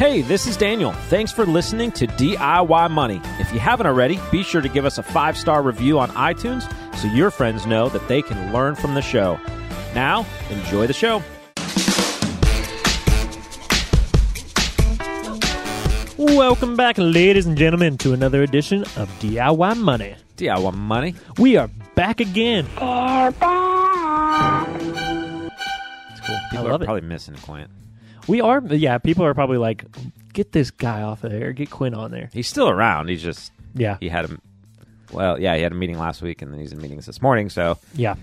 Hey, this is Daniel. Thanks for listening to DIY Money. If you haven't already, be sure to give us a five star review on iTunes so your friends know that they can learn from the show. Now, enjoy the show. Welcome back, ladies and gentlemen, to another edition of DIY Money. DIY Money. We are back again. It's cool. People love are it. probably missing Quint. We are, yeah, people are probably like, get this guy off of there, get Quint on there. He's still around. He's just, Yeah, he had a, well, yeah, he had a meeting last week and then he's in meetings this morning. So, yeah,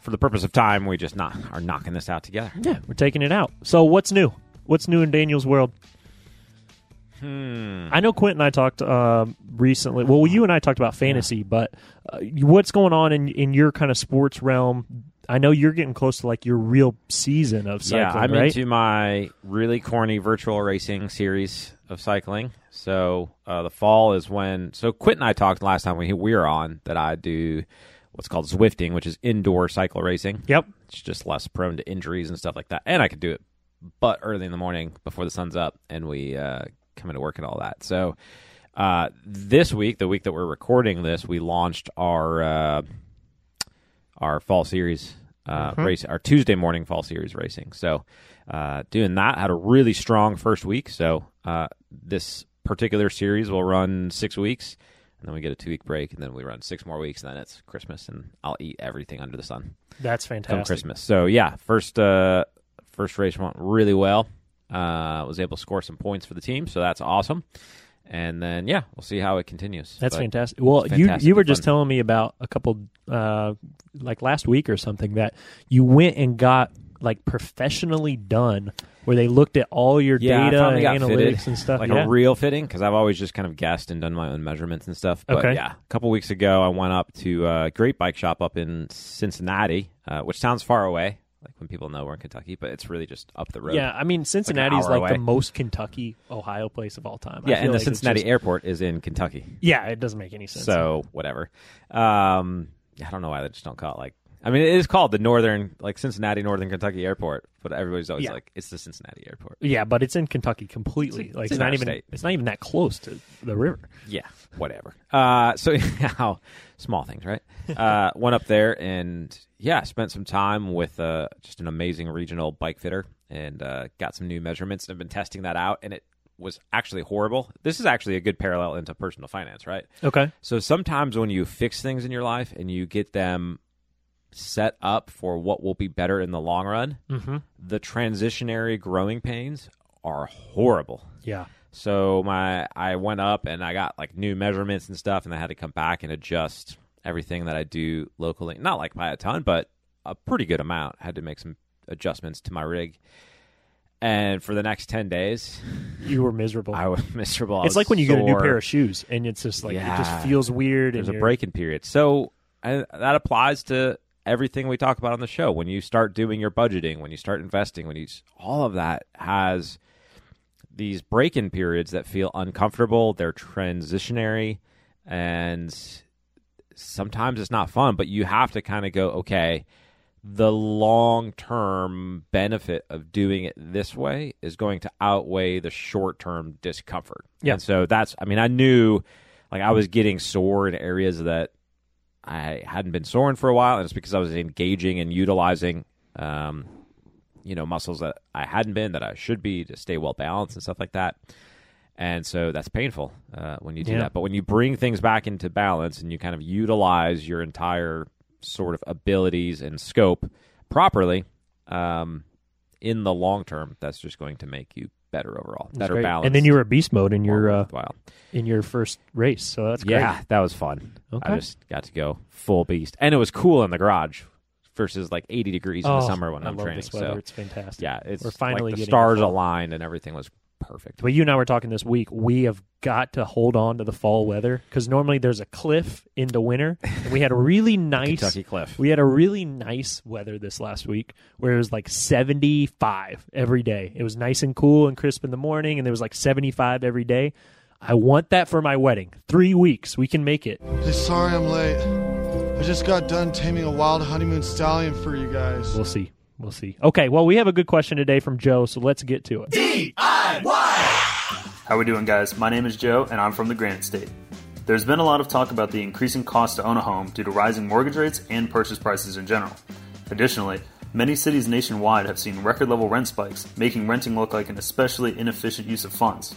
for the purpose of time, we just not, are knocking this out together. yeah, we're taking it out. So, what's new? What's new in Daniel's world? Hmm. I know Quint and I talked um recently. Well, you and I talked about fantasy, but uh, what's going on in in your kind of sports realm? I know you're getting close to like your real season of cycling, yeah, I'm right? into my really corny virtual racing series of cycling. So uh, the fall is when. So Quint and I talked last time we we were on that I do what's called Zwifting, which is indoor cycle racing. yep. It's just less prone to injuries and stuff like that, and I could do it, but early in the morning before the sun's up, and we uh, come into work and all that. So uh, this week, the week that we're recording this, we launched our uh, our fall series uh, race, our Tuesday morning fall series racing. So uh, doing that had a really strong first week. So uh, this particular series will run six weeks. And then we get a two week break, and then we run six more weeks, and then it's Christmas, and I'll eat everything under the sun That's come fantastic. Christmas. So yeah, first uh, first race went really well. Uh, was able to score some points for the team, so that's awesome. And then yeah, we'll see how it continues. That's But fantastic. Well, it's you you were just telling me about a couple, uh, like last week or something, that you went and got like professionally done, where they looked at all your Yeah, data and analytics fitted, and stuff. like yeah. a real fitting because I've always just kind of guessed and done my own measurements and stuff. But Okay. yeah, a couple weeks ago, I went up to a great bike shop up in Cincinnati, uh, which sounds far away, like when people know we're in Kentucky, but it's really just up the road. yeah, I mean Cincinnati's hour like away. the most Kentucky, Ohio place of all time. I yeah, feel and the like Cincinnati just- airport is in Kentucky. yeah, it doesn't make any sense. So whatever. Um, I don't know why they just don't call it like. I mean, it is called the Northern, like Cincinnati Northern Kentucky Airport, but everybody's always Yeah. like, it's the Cincinnati Airport. yeah, but it's in Kentucky completely. Like it's it's not in our even state. it's not even that close to the river. Yeah, whatever. Uh, so how small things, right? Uh, went up there and yeah, spent some time with uh, just an amazing regional bike fitter and uh, got some new measurements. and I've been testing that out, and it was actually horrible. This is actually a good parallel into personal finance, right? Okay. So sometimes when you fix things in your life and you get them set up for what will be better in the long run, Mm-hmm. the transitionary growing pains are horrible. Yeah. So my I went up and I got like new measurements and stuff and I had to come back and adjust everything that I do locally. Not like by a ton, but a pretty good amount. I had to make some adjustments to my rig. And for the next 10 days, You were miserable. I was miserable. I it's was like when you get a new pair of shoes and it's just like it just feels weird. there's a you're- break-in period. So I, that applies to everything we talk about on the show. When you start doing your budgeting, when you start investing, when you all of that has these break-in periods that feel uncomfortable. They're transitionary, and sometimes it's not fun. But you have to kind of go, okay. The long-term benefit of doing it this way is going to outweigh the short-term discomfort. Yeah. And so that's. I mean, I knew like I was getting sore in areas that I hadn't been soaring for a while, and it's because I was engaging and utilizing, um, you know, muscles that I hadn't been that I should be to stay well balanced and stuff like that. And so that's painful uh, when you do Yeah. that. But when you bring things back into balance and you kind of utilize your entire sort of abilities and scope properly, um, in the long term, that's just going to make you better overall, That's better great. balance. And then you were beast mode in your uh, in your first race, so that's great. Yeah, that was fun. Okay. I just got to go full beast, and it was cool in the garage versus like 80 degrees in the Oh, summer when I am love training. this weather. So it's fantastic. yeah, it's We're finally like the getting stars aligned and everything was perfect. But you and I were talking this week. We have got to hold on to the fall weather because normally there's a cliff into winter. And we had a really nice Kentucky Cliff. We had a really nice weather this last week where it was like 75 every day. It was nice and cool and crisp in the morning, and there was like 75 every day. I want that for my wedding. Three weeks. We can make it. Hey, sorry I'm late. I just got done taming a wild honeymoon stallion for you guys. We'll see. We'll see. Okay, well, we have a good question today from Joe, so let's get to it. How we doing, guys? My name is Joe, and I'm from the Granite State. There's been a lot of talk about the increasing cost to own a home due to rising mortgage rates and purchase prices in general. Additionally, many cities nationwide have seen record level rent spikes, making renting look like an especially inefficient use of funds.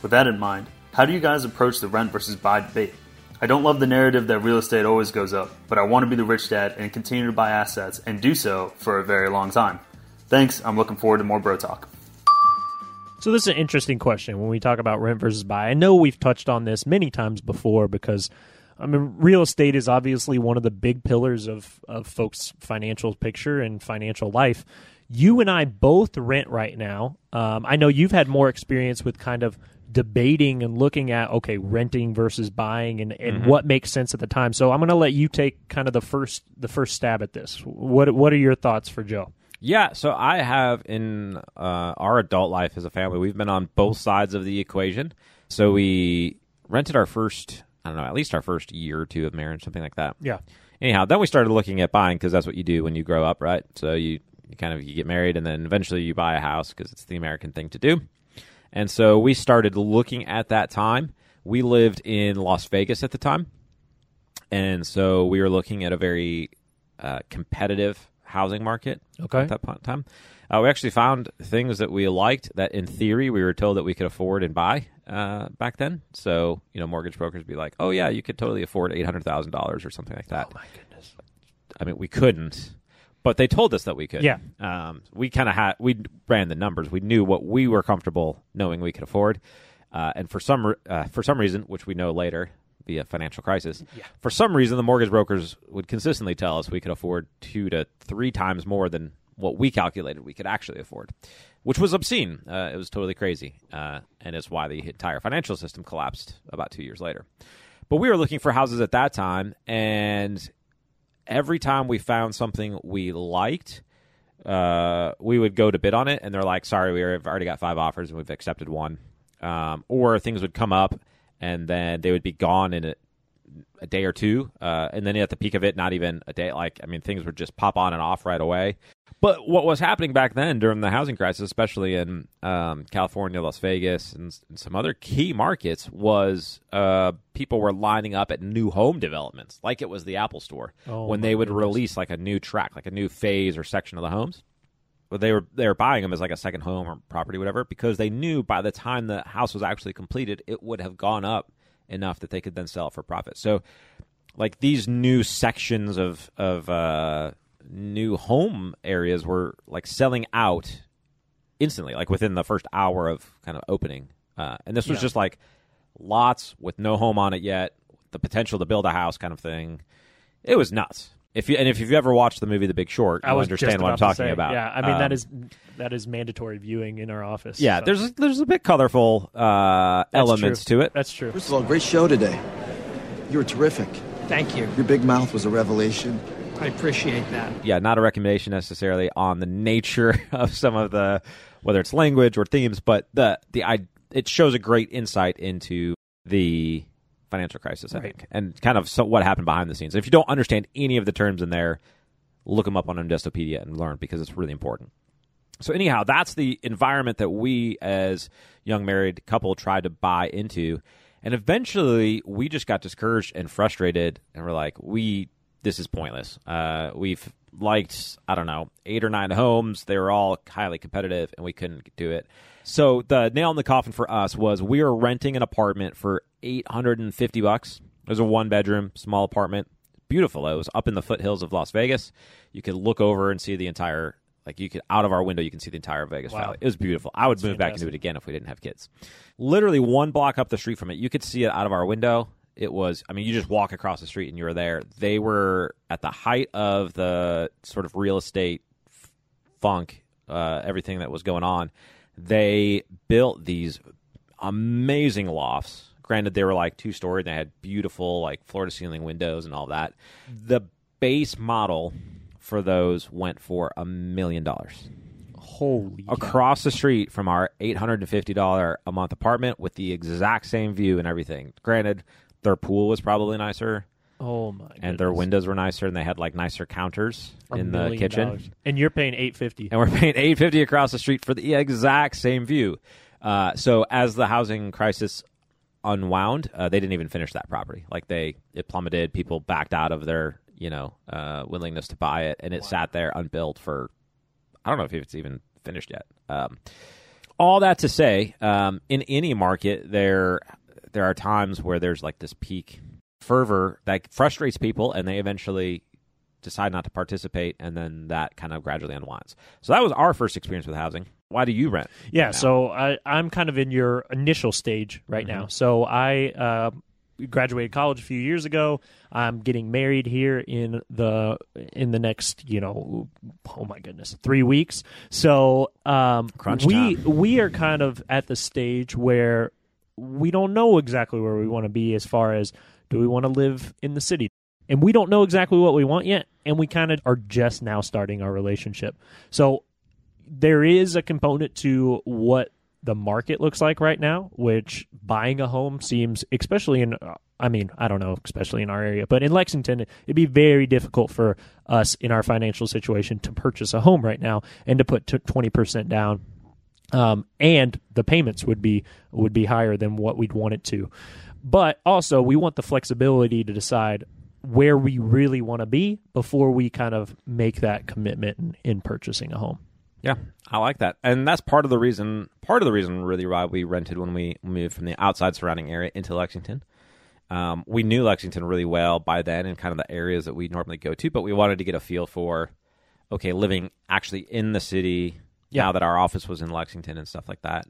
With that in mind, how do you guys approach the rent versus buy debate? I don't love the narrative that real estate always goes up, but I want to be the rich dad and continue to buy assets and do so for a very long time. Thanks, I'm looking forward to more Bro Talk. So this is an interesting question when we talk about rent versus buy. I know we've touched on this many times before because I mean real estate is obviously one of the big pillars of of folks' financial picture and financial life. You and I both rent right now. Um, I know you've had more experience with kind of debating and looking at okay renting versus buying and, and Mm-hmm. what makes sense at the time. So I'm going to let you take kind of the first the first stab at this. What what are your thoughts for Joe? Yeah, so I have in uh, our adult life as a family, we've been on both sides of the equation. So we rented our first, I don't know, at least our first year or two of marriage, something like that. Yeah. Anyhow, then we started looking at buying because that's what you do when you grow up, right? So you, you kind of you get married and then eventually you buy a house because it's the American thing to do. And so we started looking at that time. We lived in Las Vegas at the time. And so we were looking at a very uh, competitive housing market Okay. at that point in time. Uh, we actually found things that we liked that, in theory, we were told that we could afford and buy uh, back then. So, you know, mortgage brokers would be like, "Oh yeah, you could totally afford eight hundred thousand dollars or something like that." Oh my goodness. I mean, we couldn't, but they told us that we could. Yeah. Um, we kind of had we ran the numbers. We knew what we were comfortable knowing we could afford, uh, and for some re- uh, for some reason, which we know later via financial crisis, Yeah. for some reason, the mortgage brokers would consistently tell us we could afford two to three times more than what we calculated we could actually afford, which was obscene. Uh, it was totally crazy, uh, and it's why the entire financial system collapsed about two years later. But we were looking for houses at that time, and every time we found something we liked, uh, we would go to bid on it, and they're like, "Sorry, we've already got five offers, and we've accepted one." Um, or things would come up, and then they would be gone in a, a day or two, uh, and then at the peak of it, not even a day. Like, I mean, things would just pop on and off right away. But what was happening back then during the housing crisis, especially in um, California, Las Vegas, and, and some other key markets, was uh, people were lining up at new home developments, like it was the Apple Store, Oh, when they would goodness. release like a new track, like a new phase or section of the homes. But they were they were buying them as like a second home or property, whatever, because they knew by the time the house was actually completed, it would have gone up enough that they could then sell it for profit. So, like these new sections of of uh, new home areas were like selling out instantly, like within the first hour of kind of opening. Uh, and this was Yeah. just like lots with no home on it yet, the potential to build a house kind of thing. It was nuts. If you and if you've ever watched the movie The Big Short, I you was understand what I'm talking say, about. Yeah, I mean that Um, is that is mandatory viewing in our office. yeah. so. There's there's a bit colorful uh, elements true. to it. That's true. First of all, great show today. You were terrific. Thank you. Your big mouth was a revelation. I appreciate that. yeah, not a recommendation necessarily on the nature of some of the whether it's language or themes, but the the I it shows a great insight into the financial crisis, I Right. think, and kind of so what happened behind the scenes. If you don't understand any of the terms in there, look them up on Investopedia and learn because it's really important. So anyhow, that's the environment that we as young married couple tried to buy into. And eventually we just got discouraged and frustrated and we're like, we this is pointless. Uh, we've liked, I don't know, eight or nine homes. They were all highly competitive and we couldn't do it. So the nail in the coffin for us was we were renting an apartment for eight hundred and fifty bucks. It was a one bedroom, small apartment. Beautiful. It was up in the foothills of Las Vegas. You could look over and see the entire like you could out of our window you can see the entire Vegas Wow. Valley. It was beautiful. I would move back into it again if we didn't have kids. Literally one block up the street from it, you could see it out of our window. It was I mean, you just walk across the street and you were there. They were at the height of the sort of real estate funk, uh, everything that was going on. They built these amazing lofts. Granted, they were like two story. And they had beautiful like floor to ceiling windows and all that. The base model for those went for a million dollars Holy across the street from our eight hundred and fifty dollar a month apartment with the exact same view and everything. Granted, their pool was probably nicer Oh my! and their windows were nicer and they had like nicer counters A in the kitchen dollars. and you're paying eight fifty. and we're paying eight fifty across the street for the exact same view. Uh, so as the housing crisis unwound, uh, they didn't even finish that property. Like they, it plummeted. People backed out of their, you know, uh, willingness to buy it, and it sat there unbuilt for, I don't know if it's even finished yet. Um, all that to say, um, in any market, there there are times where there's like this peak fervor that frustrates people, and they eventually decide not to participate, and then that kind of gradually unwinds. So that was our first experience with housing. Why do you rent? Yeah, so I, I'm kind of in your initial stage right now. So I uh, graduated college a few years ago. I'm getting married here in the in the next, you know, oh my goodness, three weeks. So um, we we are kind of at the stage where we don't know exactly where we want to be as far as do we want to live in the city? And we don't know exactly what we want yet and we kind of are just now starting our relationship. So there is a component to what the market looks like right now, which buying a home seems, especially in, I mean, I don't know, especially in our area, but in Lexington, it'd be very difficult for us in our financial situation to purchase a home right now and to put twenty percent down. Um, and the payments would be would be higher than what we'd want it to, but also we want the flexibility to decide where we really want to be before we kind of make that commitment in, in purchasing a home. Yeah, I like that, and that's part of the reason. Part of the reason, really, why we rented when we moved from the outside surrounding area into Lexington. Um, we knew Lexington really well by then, and kind of the areas that we normally go to, but we wanted to get a feel for, okay, living actually in the city yeah. now that our office was in Lexington and stuff like that.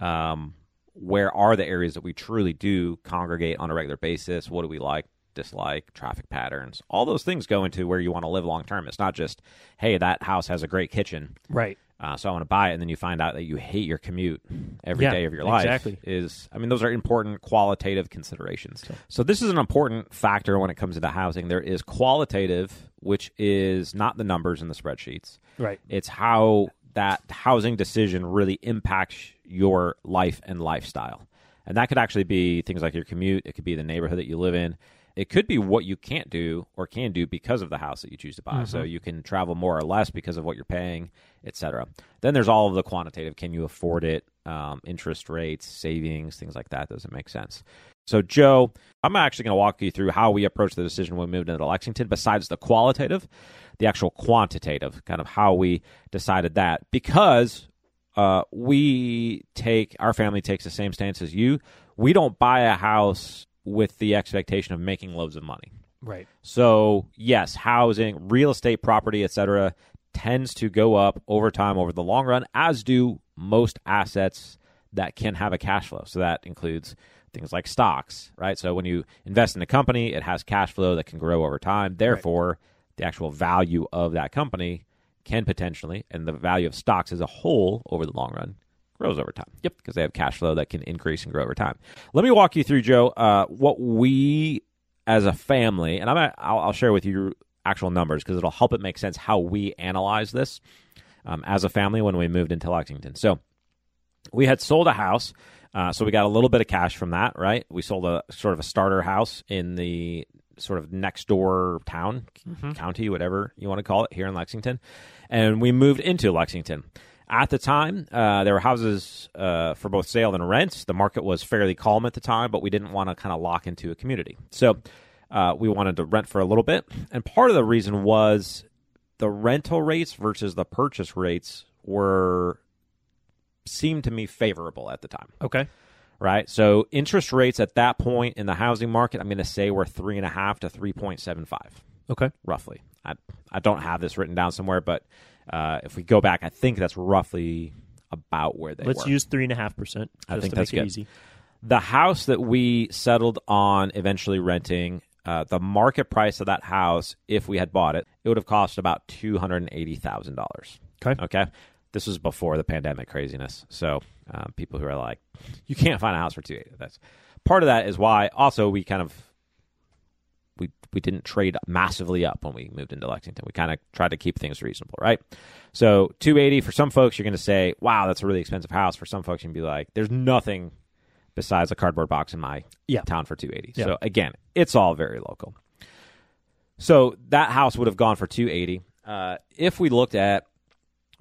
Um, where are the areas that we truly do congregate on a regular basis? What do we like? dislike, traffic patterns, all those things go into where you want to live long term. It's not just, hey, that house has a great kitchen, Right. uh, so I want to buy it, and then you find out that you hate your commute every day Yeah, of your life. exactly. Is I mean, those are important qualitative considerations. So. this is an important factor when it comes into housing. There is qualitative, which is not the numbers in the spreadsheets. Right. It's how that housing decision really impacts your life and lifestyle. And that could actually be things like your commute, it could be the neighborhood that you live in. It could be what you can't do or can do because of the house that you choose to buy. So mm-hmm. you can travel more or less because of what you're paying, etc. Then there's all of the quantitative. Can you afford it? Um, interest rates, savings, things like that. Doesn't make sense? So, Joe, I'm actually going to walk you through how we approached the decision when we moved into Lexington, besides the qualitative, the actual quantitative, kind of how we decided that. Because uh, we take, our family takes the same stance as you. We don't buy a house with the expectation of making loads of money. Right. So, yes, housing, real estate property, etc., tends to go up over time over the long run, as do most assets that can have a cash flow. So that includes things like stocks, right? So when you invest in a company, it has cash flow that can grow over time. Therefore, the actual value of that company can potentially, and the value of stocks as a whole over the long run grows over time. Yep, because they have cash flow that can increase and grow over time. Let me walk you through, Joe, uh, what we as a family, and I'm I'll, I'll share with you actual numbers because it'll help it make sense how we analyze this um, as a family when we moved into Lexington. So we had sold a house. Uh, so we got a little bit of cash from that, right? We sold a sort of a starter house in the sort of next door town, county, whatever you want to call it, here in Lexington, and we moved into Lexington. At the time, uh, there were houses uh, for both sale and rent. The market was fairly calm at the time, but we didn't want to kind of lock into a community. So uh, we wanted to rent for a little bit. And part of the reason was the rental rates versus the purchase rates were seemed to me favorable at the time Okay. right? So interest rates at that point in the housing market, I'm going to say were three and a half to three point seven five, Okay. roughly. I I don't have this written down somewhere, but uh, if we go back, I think that's roughly about where they Let's were. use three and a half percent. I think that's good. easy. the house that we settled on eventually renting. Uh, the market price of that house, if we had bought it, it would have cost about two hundred and eighty thousand dollars. Okay. Okay. This was before the pandemic craziness. So um, people who are like, you can't find a house for two eighty. That's part of that is why. Also, we kind of we we didn't trade massively up when we moved into Lexington. We kind of tried to keep things reasonable, right? So two eighty for some folks, you're going to say, wow, that's a really expensive house. For some folks, you can be like, there's nothing besides a cardboard box in my Yeah. town for two eighty. Yeah. So again, it's all very local. So that house would have gone for two eighty. Uh, if we looked at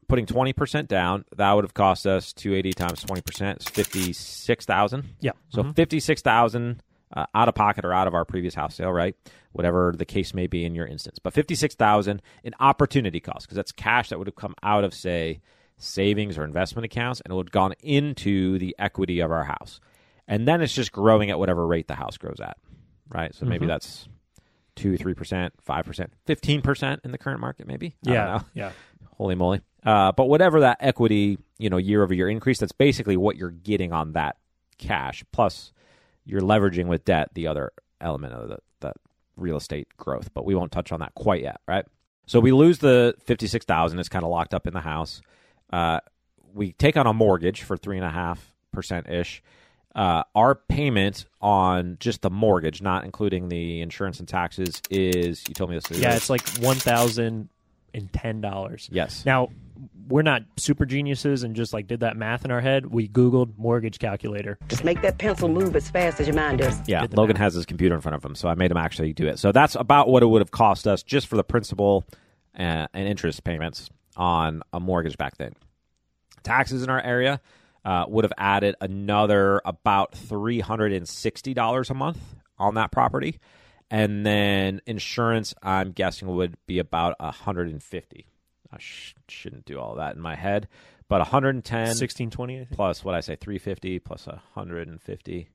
putting twenty percent down, that would have cost us two eighty times twenty percent is fifty six thousand. Yeah. So six thousand uh, out of pocket or out of our previous house sale, right? Whatever the case may be in your instance, but fifty six thousand in opportunity cost because that's cash that would have come out of say savings or investment accounts and it would have gone into the equity of our house, and then it's just growing at whatever rate the house grows at, right? So maybe that's two, three percent, five percent, fifteen percent in the current market, maybe. I don't Yeah. know Yeah. holy moly. Uh, but whatever that equity, you know, year over year increase, that's basically what you're getting on that cash. Plus, you're leveraging with debt the other element of the, that real estate growth. But we won't touch on that quite yet, right? So we lose the fifty six thousand. It's kind of locked up in the house. Uh, we take on a mortgage for three and a half percent ish. Uh, our payment on just the mortgage, not including the insurance and taxes, is you told me this. Yeah, it's like one thousand and ten dollars. yes. Now, we're not super geniuses and just like did that math in our head. We Googled mortgage calculator. Just make that pencil move as fast as your mind does. Yeah, Logan math. has his computer in front of him, so I made him actually do it. So that's about what it would have cost us just for the principal uh, and interest payments on a mortgage back then. Taxes in our area uh, would have added another about three hundred and sixty dollars a month on that property, and then insurance, I'm guessing, would be about a hundred and fifty. I sh- shouldn't do all that in my head, but 110 Sixteen twenty, I think. plus what I say, 350 plus 150.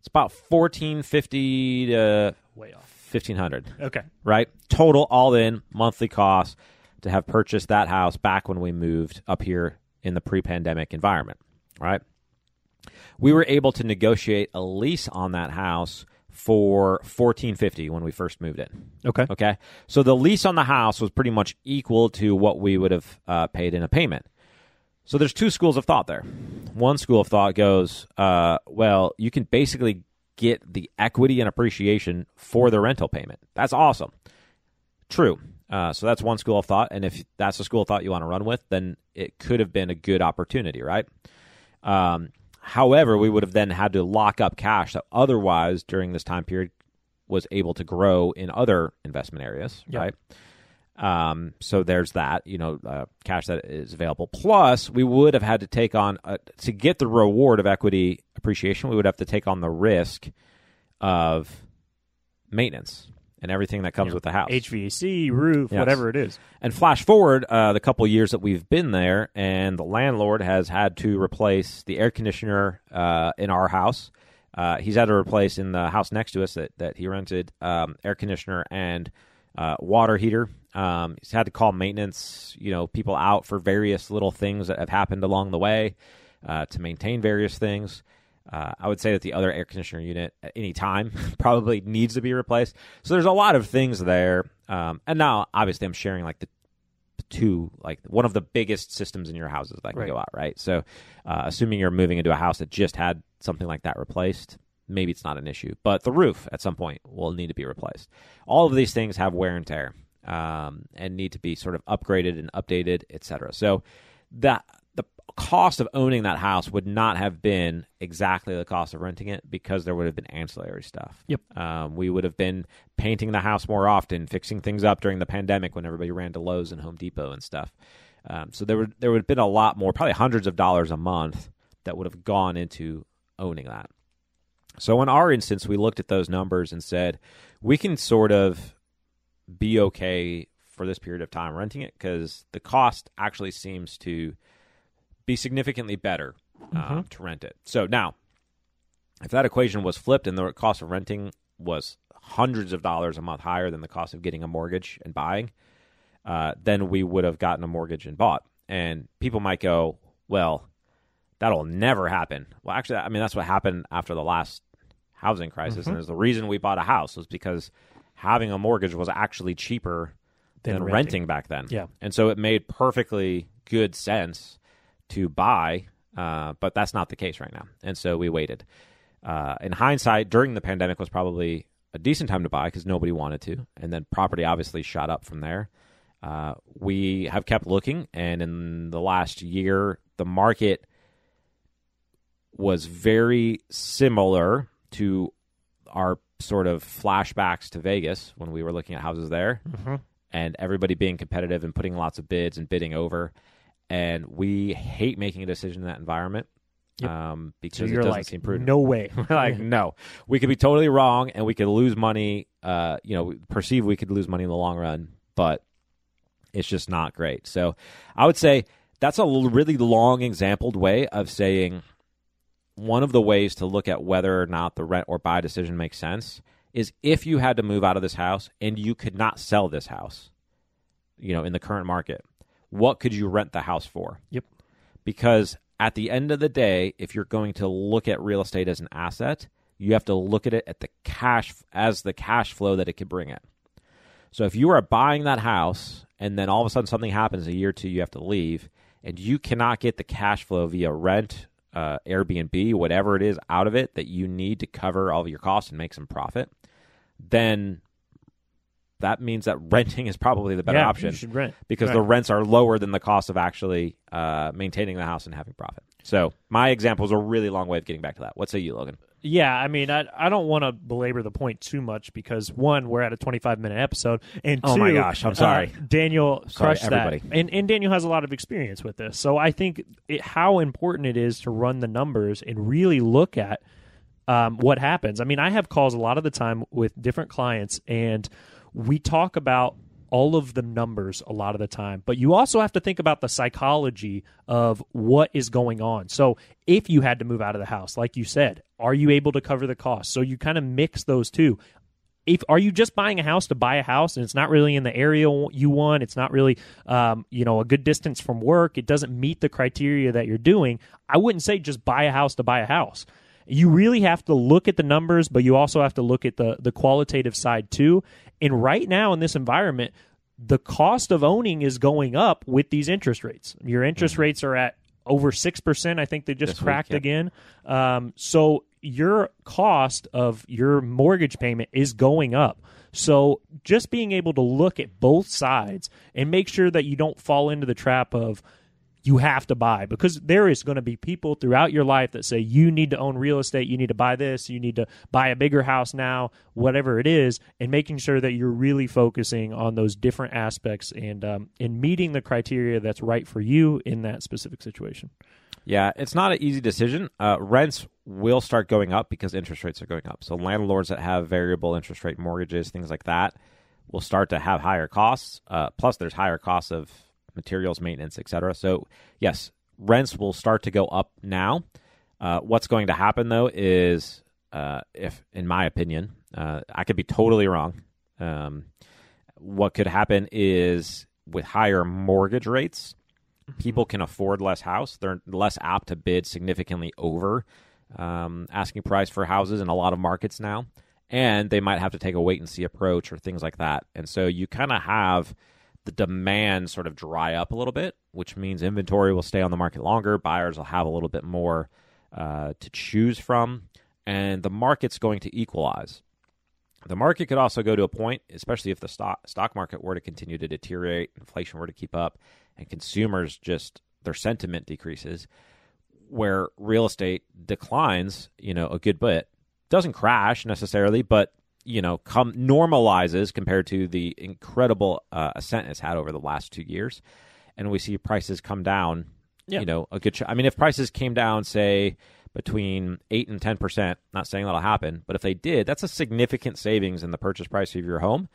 It's about 1450 to Way off. 1500, Okay. right? Total all in monthly cost to have purchased that house back when we moved up here in the pre-pandemic environment, right? We were able to negotiate a lease on that house for 1450 when we first moved in. Okay. Okay. So the lease on the house was pretty much equal to what we would have uh, paid in a payment. So there's two schools of thought there. One school of thought goes, uh, well, you can basically get the equity and appreciation for the rental payment. That's awesome. True. Uh, so that's one school of thought. And if that's the school of thought you want to run with, then it could have been a good opportunity, right? Um, however, we would have then had to lock up cash that otherwise during this time period was able to grow in other investment areas, Yep. right? Um, so there's that, you know, uh, cash that is available. Plus, we would have had to take on uh to get the reward of equity appreciation. We would have to take on the risk of maintenance and everything that comes with the house. HVAC, roof, Yes. whatever it is. And flash forward uh, the couple years that we've been there, and the landlord has had to replace the air conditioner uh, in our house. Uh, he's had to replace in the house next to us that, that he rented um, air conditioner and uh, water heater. Um, he's had to call maintenance, you know, people out for various little things that have happened along the way uh, to maintain various things. Uh, I would say that the other air conditioner unit at any time probably needs to be replaced. So there's a lot of things there. Um, and now, obviously, I'm sharing like the two, like one of the biggest systems in your houses that can Right. go out, right? So, uh, assuming you're moving into a house that just had something like that replaced, maybe it's not an issue. But the roof at some point will need to be replaced. All of these things have wear and tear um, and need to be sort of upgraded and updated, et cetera. So, that cost of owning that house would not have been exactly the cost of renting it because there would have been ancillary stuff. Yep. Um, we would have been painting the house more often, fixing things up during the pandemic when everybody ran to Lowe's and Home Depot and stuff. Um, so there would there would have been a lot more, probably hundreds of dollars a month that would have gone into owning that. So in our instance, we looked at those numbers and said we can sort of be okay for this period of time renting it because the cost actually seems to be significantly better uh, to rent it. So now, if that equation was flipped and the cost of renting was hundreds of dollars a month higher than the cost of getting a mortgage and buying, uh, then we would have gotten a mortgage and bought. And people might go, well, that'll never happen. Well, actually, I mean, that's what happened after the last housing crisis. And it's the reason we bought a house was because having a mortgage was actually cheaper Than than, renting. renting. back then. Yeah. And so it made perfectly good sense to buy, uh, but that's not the case right now. And so we waited. Uh, in hindsight, during the pandemic was probably a decent time to buy because nobody wanted to, and then property obviously shot up from there. Uh, we have kept looking, and in the last year, the market was very similar to our sort of flashbacks to Vegas when we were looking at houses there, and everybody being competitive and putting lots of bids and bidding over. And we hate making a decision in that environment Yep. um, because So it doesn't like, seem prudent. no way. Like, no, we could be totally wrong, and we could lose money. Uh, you know, perceive we could lose money in the long run, but it's just not great. So, I would say that's a really long exampled way of saying one of the ways to look at whether or not the rent or buy decision makes sense is if you had to move out of this house and you could not sell this house, you know, in the current market, what could you rent the house for? Yep. Because at the end of the day, if you're going to look at real estate as an asset, you have to look at it at the cash as the cash flow that it could bring in. So if you are buying that house and then all of a sudden something happens a year or two, you have to leave, and you cannot get the cash flow via rent, uh, Airbnb, whatever it is out of it that you need to cover all of your costs and make some profit, then that means that renting is probably the better yeah, option You should rent because Right. the rents are lower than the cost of actually uh, maintaining the house and having profit. So my example is a really long way of getting back to that. What say you, Logan? Yeah, I mean, I I don't want to belabor the point too much because one, we're at a 25 minute episode, and Oh two, my gosh, I'm sorry. uh, Daniel Sorry, crushed everybody. that, and and Daniel has a lot of experience with this, so I think it, how important it is to run the numbers and really look at um, what happens. I mean, I have calls a lot of the time with different clients, and we talk about all of the numbers a lot of the time, but you also have to think about the psychology of what is going on. So, if you had to move out of the house, like you said, are you able to cover the cost? So, you kind of mix those two. If are you just buying a house to buy a house and it's not really in the area you want, it's not really um, you know a good distance from work, it doesn't meet the criteria that you're doing. I wouldn't say just buy a house to buy a house you really have to look at the numbers, but you also have to look at the the qualitative side too. And right now in this environment, the cost of owning is going up with these interest rates. Your interest rates are at over six percent. I think they just This week, cracked yeah. again. Um, so your cost of your mortgage payment is going up. So just being able to look at both sides and make sure that you don't fall into the trap of you have to buy because there is going to be people throughout your life that say you need to own real estate, you need to buy this, you need to buy a bigger house now, whatever it is, and making sure that you're really focusing on those different aspects and um, and meeting the criteria that's right for you in that specific situation. Yeah, it's not an easy decision. Uh, rents will start going up because interest rates are going up. So landlords that have variable interest rate mortgages, things like that, will start to have higher costs. Uh, plus, there's higher costs of materials, maintenance, etc. So yes, rents will start to go up now. Uh, what's going to happen though is, uh, if in my opinion, uh, I could be totally wrong. Um, what could happen is with higher mortgage rates, people can afford less house. They're less apt to bid significantly over um, asking price for houses in a lot of markets now, and they might have to take a wait and see approach or things like that. And so you kind of have the demand sort of dry up a little bit, which means inventory will stay on the market longer. Buyers will have a little bit more uh, to choose from, and the market's going to equalize. The market could also go to a point, especially if the stock stock market were to continue to deteriorate, inflation were to keep up, and consumers just their sentiment decreases, where real estate declines, you know, a good bit. Doesn't crash necessarily, but you know, come normalizes compared to the incredible uh, ascent it's had over the last two years, and we see prices come down. Yeah. You know, a good. Ch- I mean, if prices came down, say between eight and ten percent, not saying that'll happen, but if they did, that's a significant savings in the purchase price of your home,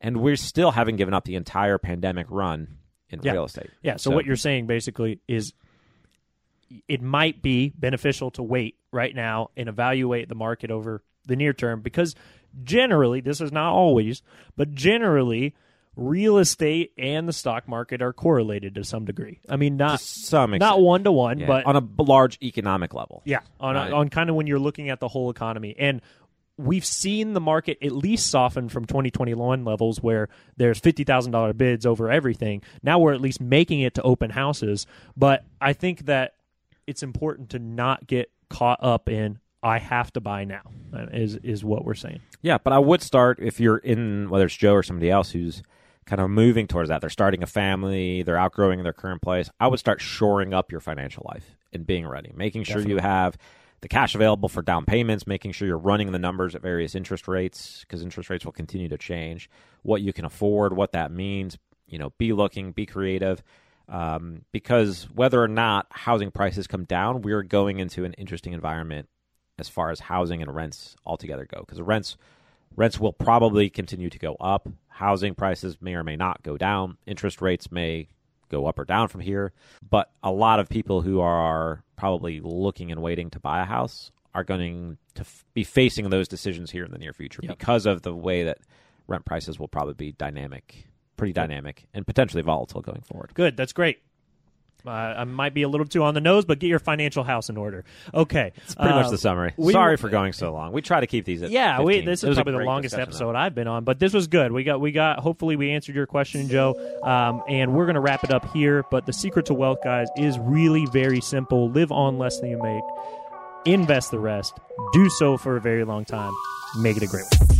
and we still haven't given up the entire pandemic run in Yeah. real estate. Yeah. So, what you're saying basically is it might be beneficial to wait right now and evaluate the market over the near term because generally, this is not always, but generally, real estate and the stock market are correlated to some degree. I mean, not some not one to one, but on a large economic level. yeah, on Right. a, on kind of when you're looking at the whole economy, and we've seen the market at least soften from 2021 levels where there's fifty thousand dollar bids over everything. Now we're at least making it to open houses, but I think that it's important to not get caught up in I have to buy now. uh, Is is what we're saying. Yeah, but I would start if you're in whether it's Joe or somebody else who's kind of moving towards that. They're starting a family, they're outgrowing their current place. I would start shoring up your financial life and being ready, making sure you have the cash available for down payments, making sure you're running the numbers at various interest rates because interest rates will continue to change. What you can afford, what that means, you know, be looking, be creative. um, because whether or not housing prices come down, we're going into an interesting environment as far as housing and rents altogether go. Because rents rents will probably continue to go up. Housing prices may or may not go down. Interest rates may go up or down from here. But a lot of people who are probably looking and waiting to buy a house are going to f- be facing those decisions here in the near future Yep. because of the way that rent prices will probably be dynamic, pretty dynamic, and potentially volatile going forward. Good. That's great. Uh, I might be a little too on the nose, but get your financial house in order. Okay, It's pretty Uh, much the summary. we- Sorry for going so long. We try to keep these at Yeah, we, this is probably the longest episode though. I've been on, but this was good. We got we got. Hopefully, we answered your question, Joe. Um, and we're gonna wrap it up here. But the secret to wealth, guys, is really very simple. Live on less than you make. Invest the rest. Do so for a very long time. Make it a great one.